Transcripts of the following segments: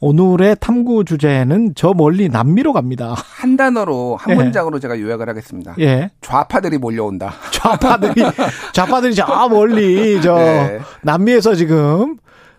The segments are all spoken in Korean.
오늘의 탐구 주제는 저 멀리 남미로 갑니다. 한 단어로 한 예. 문장으로 제가 요약을 하겠습니다. 예. 좌파들이 몰려온다. 좌파들이 좌파들이 저 멀리 저 네. 남미에서 지금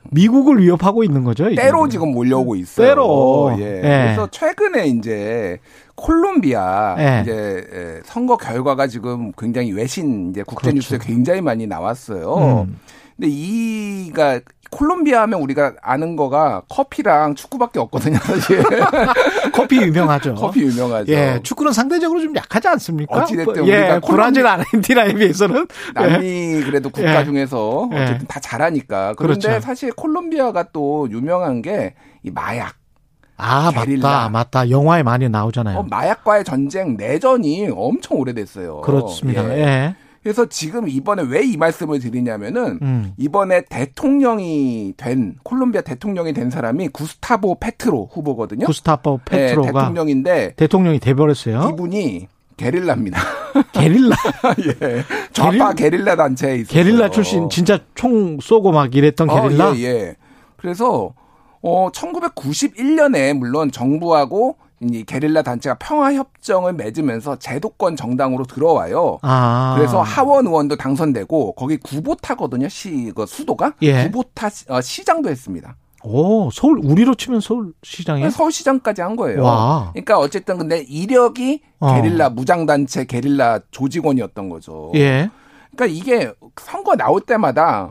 미국을 위협하고 있는 거죠. 이게. 때로 지금 몰려오고 있어요. 때로. 예. 예. 그래서 최근에 이제 콜롬비아 예. 이제 에, 선거 결과가 지금 굉장히 외신 이제 국제 뉴스에 굉장히 많이 나왔어요. 음. 근데 이가 콜롬비아 하면 우리가 아는 거가 커피랑 축구밖에 없거든요, 사실. 커피 유명하죠. 커피 유명하죠. 예, 축구는 상대적으로 좀 약하지 않습니까? 어찌됐든 예, 우리가 브라질, 아르헨티나에 비해서는 남미 그래도 국가 예. 중에서 예. 어쨌든 다 잘하니까. 그런데 그렇죠. 사실 콜롬비아가 또 유명한 게 이 마약. 아 게릴라. 맞다, 맞다. 영화에 많이 나오잖아요. 어, 마약과의 전쟁 내전이 엄청 오래됐어요. 그렇습니다. 예. 예. 그래서 지금 이번에 왜 이 말씀을 드리냐면은 음. 이번에 대통령이 된 콜롬비아 대통령이 된 사람이 구스타보 페트로 후보거든요. 구스타포 예, 페트로가 대통령인데 대통령이 돼버렸어요. 이분이 게릴라입니다. 게릴라, 예. 좌파 게릴 라 단체에 있어요. 게릴라 출신 진짜 총 쏘고 막 이랬던 게릴라. 어, 예, 예. 그래서 어 1991년에 물론 정부하고 이 게릴라 단체가 평화 협정을 맺으면서 제도권 정당으로 들어와요. 아, 그래서 하원 의원도 당선되고 거기 구보타거든요. 시 그 수도가 예. 구보타 시- 어, 시장도 했습니다. 오 서울 우리로 치면 서울시장에 서울시장까지 한 거예요. 와. 그러니까 어쨌든 근데 이력이 어. 게릴라 무장단체 게릴라 조직원이었던 거죠. 예. 그러니까 이게 선거 나올 때마다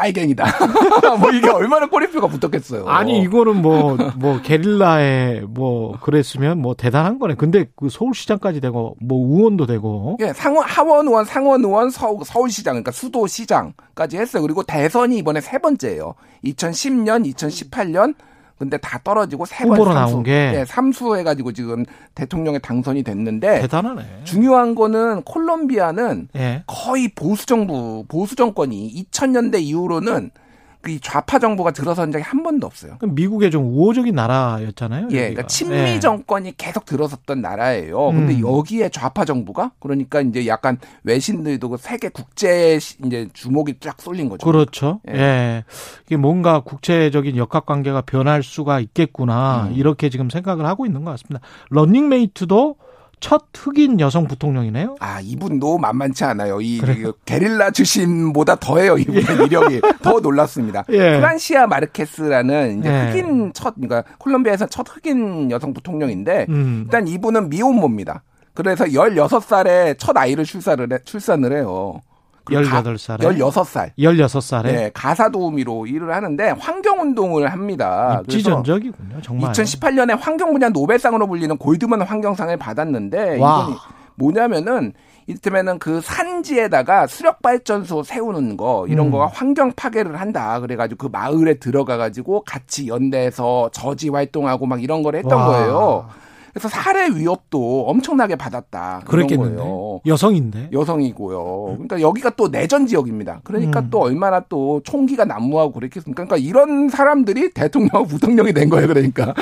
빨갱이다. 뭐 이게 얼마나 꼬리표가 붙었겠어요. 아니 이거는 뭐뭐 게릴라에 뭐 그랬으면 뭐 대단한 거네. 근데 그 서울시장까지 되고 뭐 의원도 되고 예, 상원 하원 의원, 상원 의원, 서, 서울시장 그러니까 수도시장까지 했어요. 그리고 대선이 이번에 세 번째예요. 2010년, 2018년 근데 다 떨어지고 세번 후보로 나온 게. 예, 삼수 해가지고 지금 대통령에 당선이 됐는데 대단하네. 중요한 거는 콜롬비아는 예. 거의 보수 정부, 보수 정권이 2000년대 이후로는 그 좌파 정부가 들어선 적이 한 번도 없어요. 미국의 좀 우호적인 나라였잖아요. 예. 그러니까 친미 예. 정권이 계속 들어섰던 나라예요. 근데 음. 여기에 좌파 정부가 그러니까 이제 약간 외신들도 그 세계 국제 시- 이제 주목이 쫙 쏠린 거죠. 그렇죠. 예. 예. 이게 뭔가 국제적인 역학 관계가 변할 수가 있겠구나. 음. 이렇게 지금 생각을 하고 있는 것 같습니다. 런닝메이트도 첫 흑인 여성 부통령이네요. 아, 이분도 만만치 않아요. 이 그래요? 그 게릴라 출신보다 더해요. 이분의 이력이 더 놀랐습니다. 예. 프란시아 마르케스라는 이제 예. 흑인 첫 그러니까 콜롬비아에서 첫 흑인 여성 부통령인데 음. 일단 이분은 미혼모입니다. 그래서 16살에 첫 아이를 출산을 해, 출산을 해요. 그리고 가- 18살에. 16살. 16살에. 네, 가사 도우미로 일을 하는데 환경 운동을 합니다. 그래서 입지전적이군요. 정말. 2018년에 환경 분야 노벨상으로 불리는 골드만 환경상을 받았는데 와. 이분이 뭐냐면은 이를테면은 그 산지에다가 수력 발전소 세우는 거 이런 음. 거가 환경 파괴를 한다. 그래가지고 그 마을에 들어가가지고 같이 연대해서 저지 활동하고 막 이런 걸 했던 와. 거예요. 그래서 살해 위협도 엄청나게 받았다. 그랬겠는데. 거예요. 여성인데. 여성이고요. 그러니까 여기가 또 내전 지역입니다. 그러니까 음. 또 얼마나 또 총기가 난무하고 그랬겠습니까? 그러니까 이런 사람들이 대통령 부통령이 된 거예요. 그러니까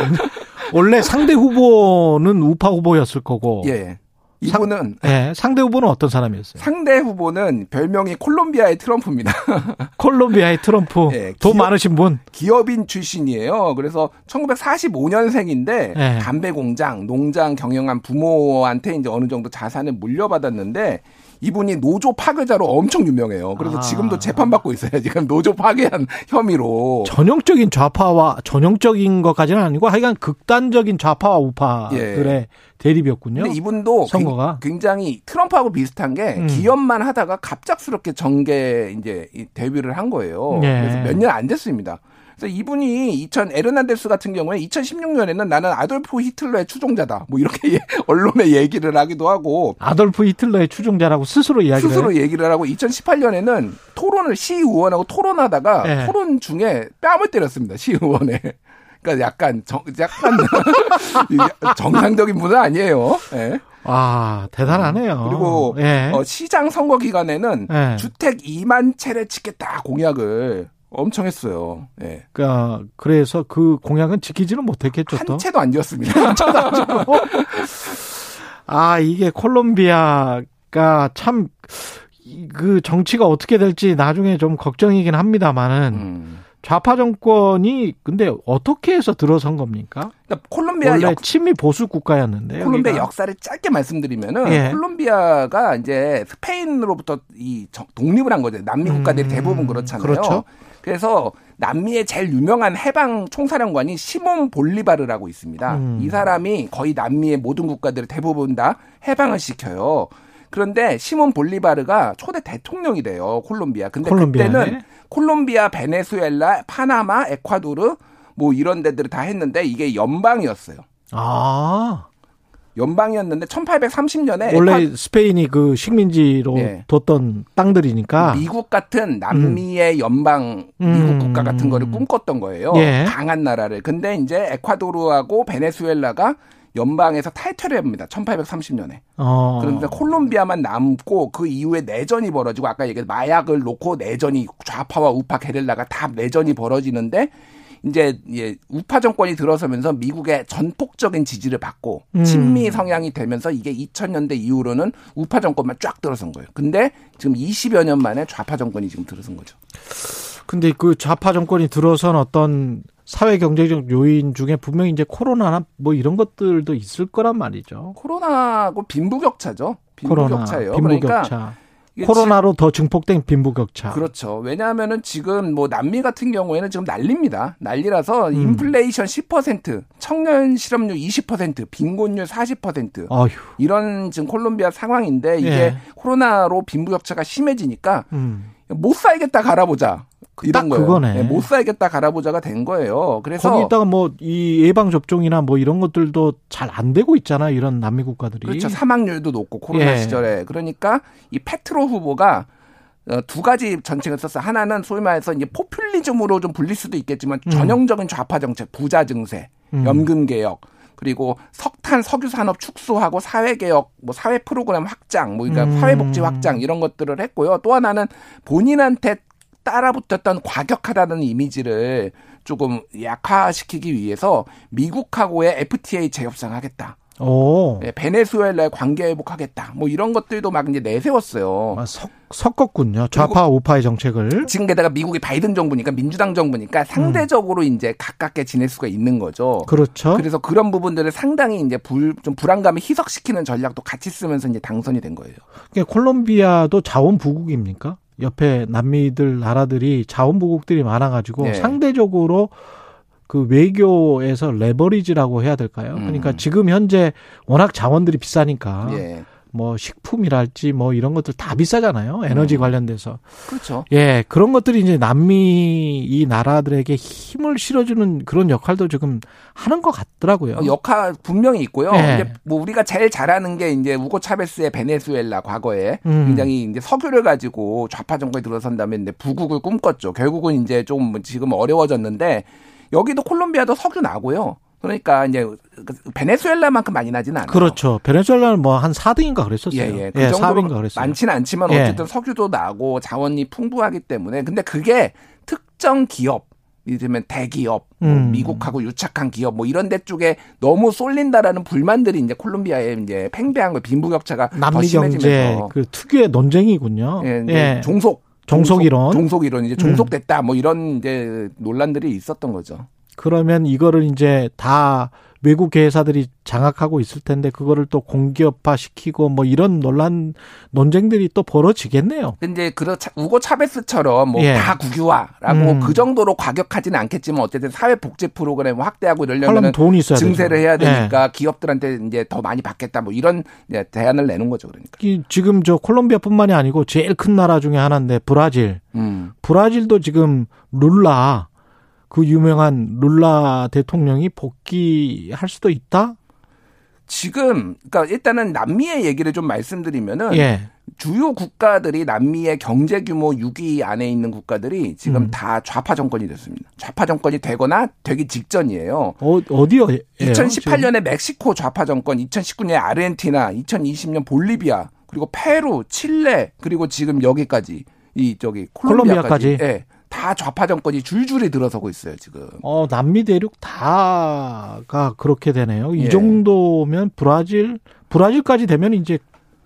원래 상대 후보는 우파 후보였을 거고. 예. 이분은 예, 상대 후보는 어떤 사람이었어요? 상대 후보는 별명이 콜롬비아의 트럼프입니다. 콜롬비아의 트럼프. 예, 돈 기업- 많으신 분. 기업인 출신이에요. 그래서 1945년생인데 예. 담배 공장, 농장 경영한 부모한테 이제 어느 정도 자산을 물려받았는데 이분이 노조 파괴자로 엄청 유명해요. 그래서 아. 지금도 재판받고 있어요. 지금 노조 파괴한 혐의로. 전형적인 좌파와 전형적인 것까지는 아니고 하여간 극단적인 좌파와 우파들의 대립이었군요. 예. 근데 이분도 선거가. 굉- 굉장히 트럼프하고 비슷한 게 음. 기업만 하다가 갑작스럽게 정계 이제 이 데뷔를 한 거예요. 예. 그래서 몇 년 안 됐습니다. 그래서 이분이 2000 에르난데스 같은 경우에 2016년에는 나는 아돌프 히틀러의 추종자다. 뭐 이렇게 예- 언론에 얘기를 하기도 하고 아돌프 히틀러의 추종자라고 스스로 이야기를 스스로. 얘기를 하고 2018년에는 토론을 시의원하고 토론하다가 예. 토론 중에 뺨을 때렸습니다. 시의원에. 그러니까 약간 정, 약간 정상적인 분은 아니에요. 예. 아, 대단하네요. 그리고 예. 어, 시장 선거 기간에는 예. 주택 2만 채를 짓겠다 공약을 엄청 했어요. 예. 그러니까 그래서 그 공약은 지키지는 못했겠죠. 또. 한 채도 안 지었습니다. 아, 이게 콜롬비아가 참 그 정치가 어떻게 될지 나중에 좀 걱정이긴 합니다만은 음. 좌파 정권이 근데 어떻게 해서 들어선 겁니까? 그러니까 콜롬비아 원래 역, 친미 보수 국가였는데 콜롬비아 여기가. 역사를 짧게 말씀드리면은 예. 콜롬비아가 이제 스페인으로부터 이 정- 독립을 한 거죠. 남미 국가들이 음, 대부분 그렇잖아요. 그렇죠. 그래서 남미의 제일 유명한 해방 총사령관이 시몬 볼리바르라고 있습니다. 음. 이 사람이 거의 남미의 모든 국가들을 대부분 다 해방을 시켜요. 그런데 시몬 볼리바르가 초대 대통령이 돼요. 콜롬비아. 근데 콜롬비아네. 그때는 콜롬비아, 베네수엘라, 파나마, 에콰도르 뭐 이런 데들을 다 했는데 이게 연방이었어요. 아 연방이었는데 1830년에 원래 스페인이 그 식민지로 예. 뒀던 땅들이니까 미국 같은 남미의 연방 미국 음. 국가 같은 거를 꿈꿨던 거예요. 예. 강한 나라를. 근데 이제 에콰도르하고 베네수엘라가 연방에서 탈퇴를 합니다. 1830년에. 어. 그런데 콜롬비아만 남고 그 이후에 내전이 벌어지고 아까 얘기한 마약을 놓고 내전이 좌파와 우파 게릴라가 다 내전이 벌어지는데 이제 예, 우파 정권이 들어서면서 미국의 전폭적인 지지를 받고 음. 친미 성향이 되면서 이게 2000년대 이후로는 우파 정권만 쫙 들어선 거예요. 근데 지금 20여 년 만에 좌파 정권이 지금 들어선 거죠. 근데 그 좌파 정권이 들어선 어떤 사회 경제적 요인 중에 분명히 이제 코로나나 뭐 이런 것들도 있을 거란 말이죠. 코로나하고 빈부격차죠. 빈부격차예요. 빈부격차. 그러니까 코로나로 더 증폭된 빈부격차. 그렇죠. 왜냐하면은 지금 뭐 남미 같은 경우에는 지금 난립니다. 난리라서 인플레이션 10%, 청년 실업률 20%, 빈곤율 40%. 어휴. 이런 지금 콜롬비아 상황인데 이게 예. 코로나로 빈부격차가 심해지니까 음. 못 살겠다 갈아보자. 이런 딱 거예요. 그거네. 네, 못 살겠다 갈아보자가 된 거예요. 그래서 거기다가 뭐 이 예방 접종이나 뭐 이런 것들도 잘 안 되고 있잖아. 이런 남미 국가들이. 그렇죠. 사망률도 높고 코로나 예. 시절에 그러니까 이 페트로 후보가 어, 두 가지 전책을 썼어요. 하나는 소위 말해서 이제 포퓰리즘으로 좀 불릴 수도 있겠지만 음. 전형적인 좌파 정책, 부자 증세, 음. 연금 개혁, 그리고 석탄 석유 산업 축소하고 사회 개혁, 뭐 사회 프로그램 확장, 뭐 그러니까 음. 사회 복지 확장 이런 것들을 했고요. 또 하나는 본인한테 따라붙었던 과격하다는 이미지를 조금 약화시키기 위해서 미국하고의 FTA 재협상하겠다. 오. 예, 베네수엘라의 관계 회복하겠다. 뭐 이런 것들도 막 이제 내세웠어요. 아, 섞, 섞었군요. 좌파 우파의 정책을. 지금 게다가 미국이 바이든 정부니까 민주당 정부니까 상대적으로 이제 가깝게 지낼 수가 있는 거죠. 그렇죠. 그래서 그런 부분들을 상당히 이제 불, 좀 불안감을 희석시키는 전략도 같이 쓰면서 이제 당선이 된 거예요. 그러니까 콜롬비아도 자원 부국입니까? 옆에 남미들 나라들이 자원부국들이 많아가지고 예. 상대적으로 그 외교에서 레버리지라고 해야 될까요? 음. 그러니까 지금 현재 워낙 자원들이 비싸니까 예. 뭐 식품이랄지 뭐 이런 것들 다 비싸잖아요. 에너지 음. 관련돼서. 그렇죠. 예, 그런 것들이 이제 남미 이 나라들에게 힘을 실어주는 그런 역할도 지금 하는 것 같더라고요. 어, 역할 분명히 있고요. 예. 이제 뭐 우리가 제일 잘하는 게 이제 우고 차베스의 베네수엘라 과거에 음. 굉장히 이제 석유를 가지고 좌파 정권에 들어선 다음에 이제 부국을 꿈꿨죠. 결국은 이제 좀 지금 어려워졌는데 여기도 콜롬비아도 석유 나고요. 그러니까 이제 베네수엘라만큼 많이 나지는 않아요. 그렇죠. 베네수엘라는 뭐 한 4등인가 그랬었어요. 예, 예. 그 정도로 4등인가 그랬어요. 많지는 않지만 예. 어쨌든 석유도 나고 자원이 풍부하기 때문에 근데 그게 특정 기업 이를테면 대기업, 뭐 음. 미국하고 유착한 기업 뭐 이런 데 쪽에 너무 쏠린다라는 불만들이 이제 콜롬비아에 이제 팽배한 거 빈부격차가 더 남미 경제 심해지면서 그 특유의 논쟁이군요. 예, 예. 종속 종속 이론. 음. 종속 이론 이제 종속됐다 뭐 이런 이제 논란들이 있었던 거죠. 그러면 이거를 이제 다 외국 회사들이 장악하고 있을 텐데 그거를 또 공기업화 시키고 뭐 이런 논란 논쟁들이 또 벌어지겠네요. 근데 그렇 우고 차베스처럼 뭐 예. 다 국유화라고 음. 그 정도로 과격하지는 않겠지만 어쨌든 사회 복지 프로그램 확대하고 이러려면 돈이 있어야 증세를 되죠. 해야 예. 되니까 기업들한테 이제 더 많이 받겠다 뭐 이런 대안을 내는 거죠 그러니까. 이 지금 저 콜롬비아뿐만이 아니고 제일 큰 나라 중에 하나인데 브라질. 음. 브라질도 지금 룰라 그 유명한 룰라 대통령이 복귀할 수도 있다? 지금 그러니까 일단은 남미의 얘기를 좀 말씀드리면은 예. 주요 국가들이 남미의 경제 규모 6위 안에 있는 국가들이 지금 음. 다 좌파 정권이 됐습니다. 좌파 정권이 되거나 되기 직전이에요. 어, 어디요? 2018년에 멕시코 좌파 정권, 2019년에 아르헨티나, 2020년 볼리비아, 그리고 페루, 칠레, 그리고 지금 여기까지 이 저기 콜롬비아까지, 콜롬비아까지. 예, 다 좌파 정권이 줄줄이 들어서고 있어요 지금. 어, 남미 대륙 다가 그렇게 되네요. 이 예. 정도면 브라질, 브라질까지 되면 이제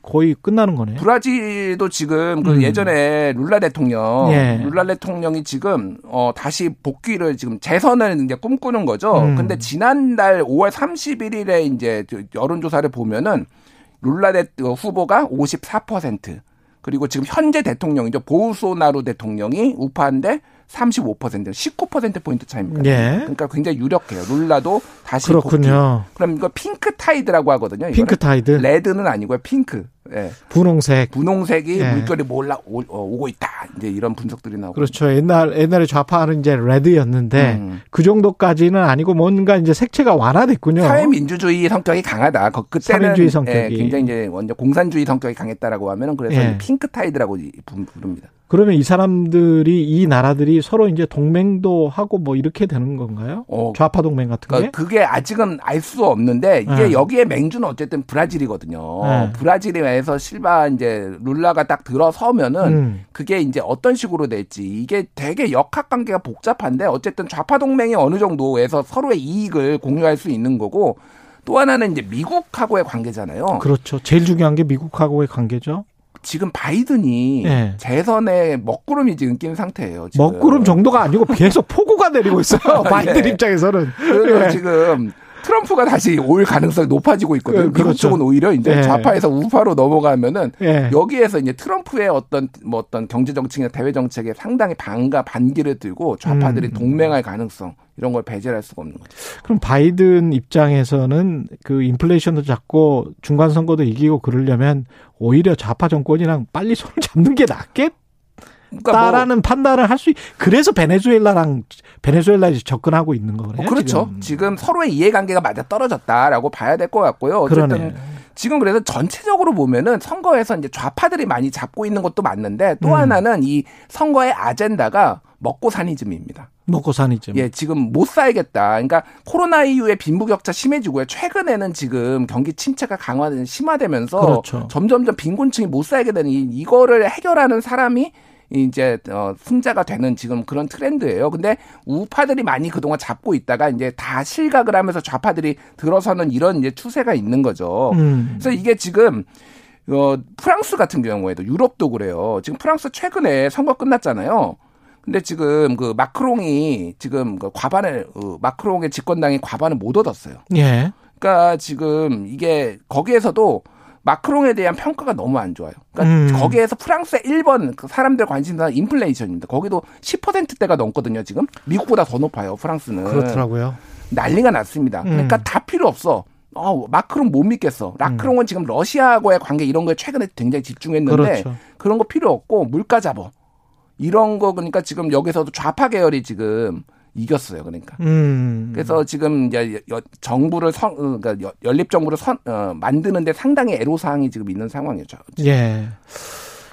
거의 끝나는 거네요. 브라질도 지금 그 음. 예전에 룰라 대통령, 예. 룰라 대통령이 지금 어 다시 복귀를 지금 재선을 이제 꿈꾸는 거죠. 음. 근데 지난달 5월 31일에 이제 저 여론조사를 보면은 룰라 대 후보가 54% 그리고 지금 현재 대통령이죠 보우소나루 대통령이 우파인데 35% 19% 포인트 차입니다. 예. 그러니까 굉장히 유력해요. 룰라도 다시 복귀. 그렇군요. 그럼 이거 pink tide라고 하거든요. 이거를. pink tide, red는 아니고요. 핑크. 예. 분홍색. 분홍색이 예. 물결이 몰려 오, 고 있다. 이제 이런 분석들이 나오고. 그렇죠. 옛날 옛날에 좌파는 이제 red였는데 음. 그 정도까지는 아니고 뭔가 이제 색채가 완화됐군요. 사회민주주의 성격이 강하다. 거- 그때는 사회민주의 성격이. 예, 굉장히 이제 완전 공산주의 성격이 강했다라고 하면은 그래서 예. pink tide라고 부릅니다. 그러면 이 사람들이 이 나라들이 서로 이제 동맹도 하고 뭐 이렇게 되는 건가요? 어, 좌파 동맹 같은 게? 그러니까 그게 아직은 알 수 없는데 이게 네. 여기에 맹주는 어쨌든 브라질이거든요. 네. 브라질에서 실바 이제 룰라가 딱 들어서면은 음. 그게 이제 어떤 식으로 될지 이게 되게 역학 관계가 복잡한데 어쨌든 좌파 동맹이 어느 정도에서 서로의 이익을 공유할 수 있는 거고 또 하나는 이제 미국하고의 관계잖아요. 그렇죠. 제일 중요한 게 미국하고의 관계죠. 지금 바이든이 네. 재선에 먹구름이 지금 낀 상태예요. 지금. 먹구름 정도가 아니고 계속 폭우가 내리고 있어요. 바이든 예. 입장에서는. 그래서 예. 지금 트럼프가 다시 올 가능성이 높아지고 있거든요. 예, 미국 그렇죠. 쪽은 오히려 이제 예. 좌파에서 우파로 넘어가면은 예. 여기에서 이제 트럼프의 어떤 뭐 어떤 경제 정책이나 대외 정책에 상당히 반가 반기를 들고 좌파들이 음. 동맹할 가능성 이런 걸 배제할 수가 없는 거죠. 그럼 바이든 입장에서는 그 인플레이션도 잡고 중간 선거도 이기고 그러려면 오히려 좌파 정권이랑 빨리 손을 잡는 게 낫겠다라는 그러니까 뭐 판단을 할수 있. 그래서 베네수엘라랑 베네수엘라에 접근하고 있는 거네요. 뭐 그렇죠. 지금. 지금 서로의 이해관계가 맞아 떨어졌다라고 봐야 될 것 같고요. 어쨌든 그러네. 지금 그래서 전체적으로 보면은 선거에서 이제 좌파들이 많이 잡고 있는 것도 맞는데 또 음. 하나는 이 선거의 아젠다가 먹고 사니즘입니다. 먹고 사니즘. 예, 지금 못 살겠다. 그러니까 코로나 이후에 빈부격차 심해지고요. 최근에는 지금 경기 침체가 강화 심화되면서 그렇죠. 점점점 빈곤층이 못 살게 되는 이, 이거를 해결하는 사람이 이제 어 승자가 되는 지금 그런 트렌드예요. 근데 우파들이 많이 그동안 잡고 있다가 이제 다 실각을 하면서 좌파들이 들어서는 이런 이제 추세가 있는 거죠. 음. 그래서 이게 지금 어 프랑스 같은 경우에도 유럽도 그래요. 지금 프랑스 최근에 선거 끝났잖아요. 근데 지금 그 마크롱이 지금 그 과반을 어, 마크롱의 집권당이 과반을 못 얻었어요. 예. 그러니까 지금 이게 거기에서도 마크롱에 대한 평가가 너무 안 좋아요. 그러니까 음. 거기에서 프랑스의 1번 그 사람들 관심사 인플레이션입니다. 거기도 10%대가 넘거든요, 지금. 미국보다 더 높아요, 프랑스는. 그렇더라고요. 난리가 났습니다. 그러니까 음. 다 필요 없어. 어, 마크롱 못 믿겠어. 마크롱은 지금 러시아하고의 관계 이런 거에 최근에 굉장히 집중했는데 그렇죠. 그런 거 필요 없고 물가 잡어. 이런 거 그러니까 지금 여기서도 좌파 계열이 지금 이겼어요. 그러니까. 음. 그래서 지금 이제 여- 정부를 선, 어, 그러니까 여- 연립 정부를 선, 어, 만드는데 상당히 애로 사항이 지금 있는 상황이죠. 예.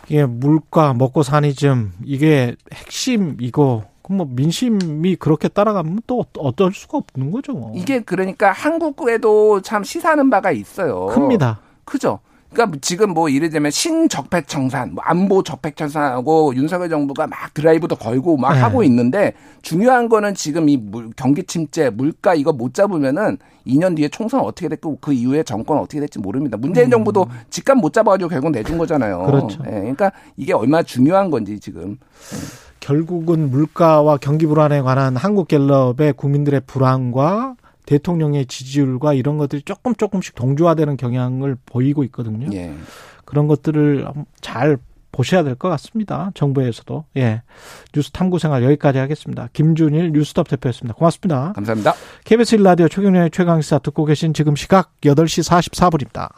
이게 물가 먹고 사니즘 이게 핵심이고 뭐 민심이 그렇게 따라가면 또 어쩔 수가 없는 거죠. 뭐. 이게 그러니까 한국에도 참 시사하는 바가 있어요. 큽니다. 크죠. 그러니까 지금 뭐 이르자면 신적폐청산, 뭐 안보 적폐청산하고 윤석열 정부가 막 드라이브도 걸고 막 네. 하고 있는데 중요한 거는 지금 이 물, 경기 침체, 물가 이거 못 잡으면은 2년 뒤에 총선 어떻게 됐고 그 이후에 정권 어떻게 될지 모릅니다. 문재인 정부도 집값 못 잡아가지고 결국 내준 거잖아요. 음. 그렇죠. 예, 그러니까 이게 얼마나 중요한 건지 지금. 결국은 물가와 경기 불안에 관한 한국갤럽의 국민들의 불안과 대통령의 지지율과 이런 것들이 조금 조금씩 동조화되는 경향을 보이고 있거든요. 예. 그런 것들을 잘 보셔야 될 것 같습니다. 정부에서도. 예. 뉴스 탐구 생활 여기까지 하겠습니다. 김준일 뉴스톱 대표였습니다. 고맙습니다. 감사합니다. KBS 1라디오 최경련의 최강시사 듣고 계신 지금 시각 8시 44분입니다.